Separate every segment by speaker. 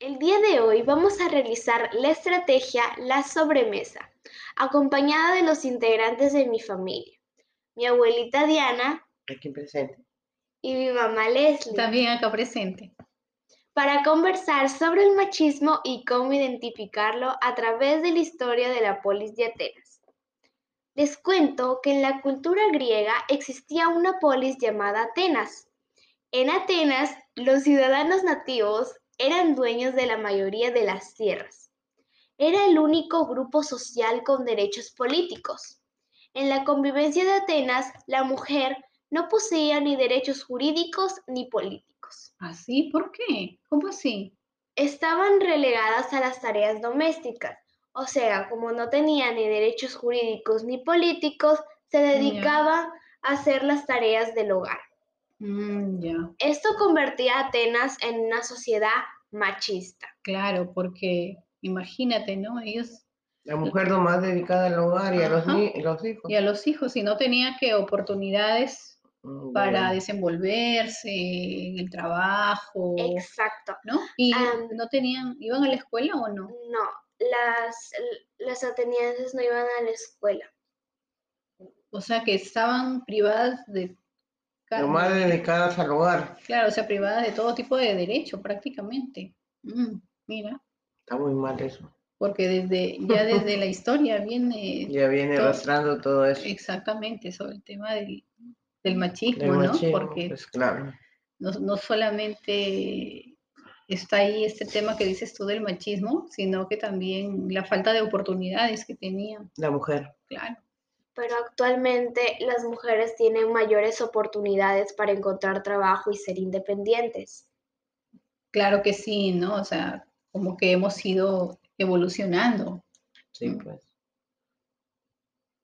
Speaker 1: El día de hoy vamos a realizar la estrategia La sobremesa, acompañada de los integrantes de mi familia, mi abuelita Diana
Speaker 2: Aquí presente.
Speaker 1: y mi mamá Leslie,
Speaker 3: También acá presente.
Speaker 1: para conversar sobre el machismo y cómo identificarlo a través de la historia de la polis de Atenas. Les cuento que en la cultura griega existía una polis llamada Atenas. En Atenas, los ciudadanos nativos eran dueños de la mayoría de las tierras. Era el único grupo social con derechos políticos. En la convivencia de Atenas, la mujer no poseía ni derechos jurídicos ni políticos.
Speaker 3: ¿Así? ¿Por qué? ¿Cómo así?
Speaker 1: Estaban relegadas a las tareas domésticas, o sea, como no tenían ni derechos jurídicos ni políticos, se dedicaban a hacer las tareas del hogar.
Speaker 3: Mm,
Speaker 1: Esto convertía a Atenas en una sociedad machista.
Speaker 3: claro, porque imagínate, ¿no? Ellos
Speaker 2: La mujer nomás dedicada al hogar y a los, y hijos.
Speaker 3: y a los hijos, si no tenía que oportunidades
Speaker 2: Mm,
Speaker 3: para
Speaker 2: bueno.
Speaker 3: desenvolverse en el trabajo,
Speaker 1: Exacto.
Speaker 3: ¿no? Y no tenían, ¿iban a la escuela o no?
Speaker 1: No, las, las atenienses no iban a la escuela.
Speaker 3: O sea, que estaban privadas de... ca-
Speaker 2: Nomás dedicadas al hogar.
Speaker 3: Claro, o sea, privadas de todo tipo de derecho prácticamente. Mm, mira,
Speaker 2: Está muy mal eso.
Speaker 3: porque desde ya desde la historia viene
Speaker 2: Ya viene
Speaker 3: Todo-
Speaker 2: arrastrando todo eso.
Speaker 3: exactamente sobre el tema del, del machismo,
Speaker 2: Del
Speaker 3: ¿no?
Speaker 2: machismo,
Speaker 3: Porque
Speaker 2: pues claro.
Speaker 3: no, no solamente está ahí este tema que dices tú del machismo, sino que también la falta de oportunidades que tenían,
Speaker 2: La mujer.
Speaker 3: claro.
Speaker 1: Pero actualmente las mujeres tienen mayores oportunidades para encontrar trabajo y ser independientes.
Speaker 3: Claro que sí, ¿no? O sea, como que hemos ido evolucionando.
Speaker 2: Sí,
Speaker 3: Mm.
Speaker 2: pues.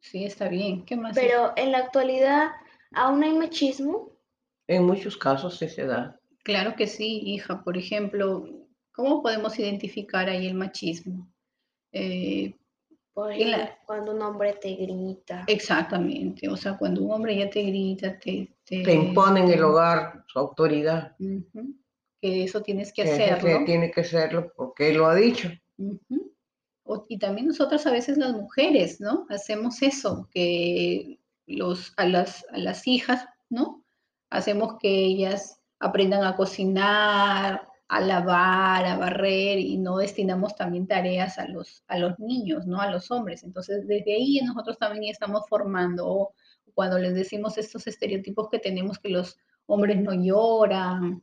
Speaker 3: Sí, está bien. ¿Qué más?
Speaker 1: Pero en la actualidad aún hay machismo.
Speaker 2: En muchos casos sí se da.
Speaker 3: Claro que sí, hija. Por ejemplo, ¿cómo podemos identificar ahí el machismo? Eh,
Speaker 1: Por
Speaker 3: En la-
Speaker 1: ejemplo, cuando un hombre te grita.
Speaker 3: exactamente. O sea, cuando un hombre ya te grita, te, te,
Speaker 2: Te imponen el
Speaker 3: te-
Speaker 2: hogar su autoridad.
Speaker 3: Que eso tienes que
Speaker 2: Que,
Speaker 3: hacerlo.
Speaker 2: que tiene que hacerlo porque él lo ha dicho.
Speaker 3: O- y también nosotras a veces las mujeres, ¿no? Hacemos eso, que los, a, las, a las hijas, ¿no? Hacemos que ellas aprendan a cocinar, a lavar, a barrer y no destinamos también tareas a los, a los niños, ¿no? A los hombres. Entonces, desde ahí nosotros también estamos formando, o cuando les decimos estos estereotipos que tenemos que los hombres no lloran,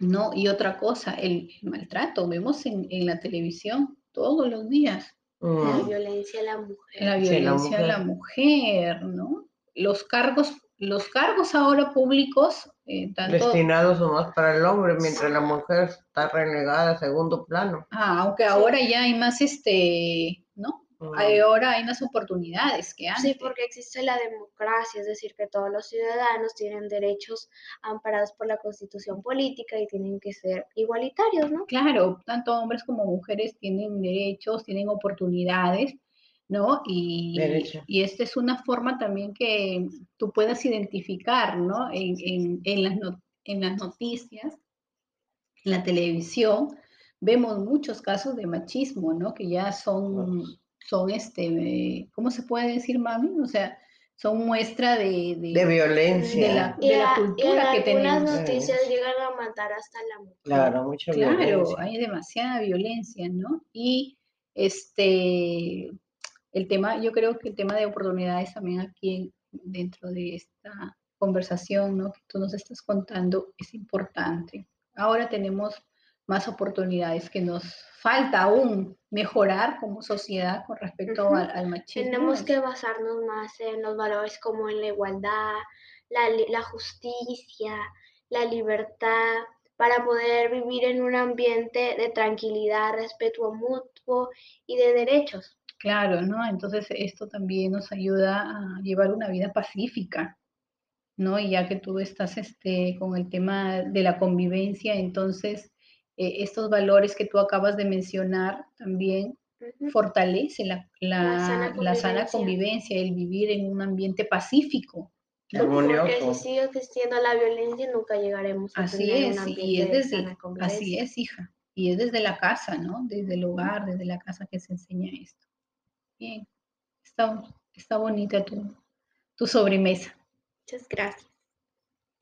Speaker 3: ¿no? Y otra cosa, el, el maltrato, vemos en, en la televisión todos los días,
Speaker 1: La
Speaker 2: Mm,
Speaker 1: violencia a la mujer.
Speaker 3: la
Speaker 2: Sí, la
Speaker 3: violencia a la mujer, ¿no? Los cargos, los cargos ahora públicos, eh, tanto,
Speaker 2: Destinados nomás para el hombre, mientras la mujer está relegada a segundo plano.
Speaker 3: ah, aunque ahora ya hay más, este, ¿no?
Speaker 2: Mm,
Speaker 3: Hay- ahora hay más oportunidades que antes.
Speaker 1: Sí, porque existe la democracia, es decir, que todos los ciudadanos tienen derechos amparados por la constitución política y tienen que ser igualitarios, ¿no?
Speaker 3: Claro, tanto hombres como mujeres tienen derechos, tienen oportunidades, ¿no? Y, y esta es una forma también que tú puedas identificar, ¿no? En, en- en las, no- en las noticias, en la televisión, vemos muchos casos de machismo, ¿no? Que ya son, son este, ¿cómo se puede decir, mami? O sea, son muestra de, de-
Speaker 2: De violencia.
Speaker 3: de la,
Speaker 1: Y,
Speaker 3: de la
Speaker 1: a-
Speaker 3: cultura que
Speaker 1: algunas
Speaker 3: tenemos.
Speaker 1: noticias llegan a matar hasta la mujer.
Speaker 2: Claro, mucha
Speaker 3: Claro,
Speaker 2: violencia.
Speaker 3: hay demasiada violencia, ¿no? Y este, el tema, yo creo que el tema de oportunidades también aquí en- dentro de esta conversación, ¿no? Que tú nos estás contando es importante. Ahora tenemos más oportunidades que nos falta aún mejorar como sociedad con respecto al, al machismo.
Speaker 1: Tenemos que basarnos más en los valores como en la igualdad, la, la justicia, la libertad, para poder vivir en un ambiente de tranquilidad, respeto mutuo y de derechos.
Speaker 3: Claro, ¿no? Entonces esto también nos ayuda a llevar una vida pacífica, ¿no? Y ya que tú estás este, con el tema de la convivencia, entonces eh, estos valores que tú acabas de mencionar también
Speaker 1: Ujú.
Speaker 3: fortalece la,
Speaker 1: La
Speaker 3: la-
Speaker 1: sana
Speaker 3: la sana
Speaker 1: convivencia.
Speaker 3: el vivir en un ambiente pacífico. ¿no?
Speaker 1: Porque si sigue existiendo la violencia, nunca llegaremos a
Speaker 3: Así
Speaker 1: tener un
Speaker 3: es, y es
Speaker 1: de
Speaker 3: desde,
Speaker 1: sana
Speaker 3: así es, hija. y es desde la casa, ¿no? Desde el hogar, desde la casa que se enseña esto. Bien, está, está bonita tu, tu sobremesa.
Speaker 1: Muchas gracias.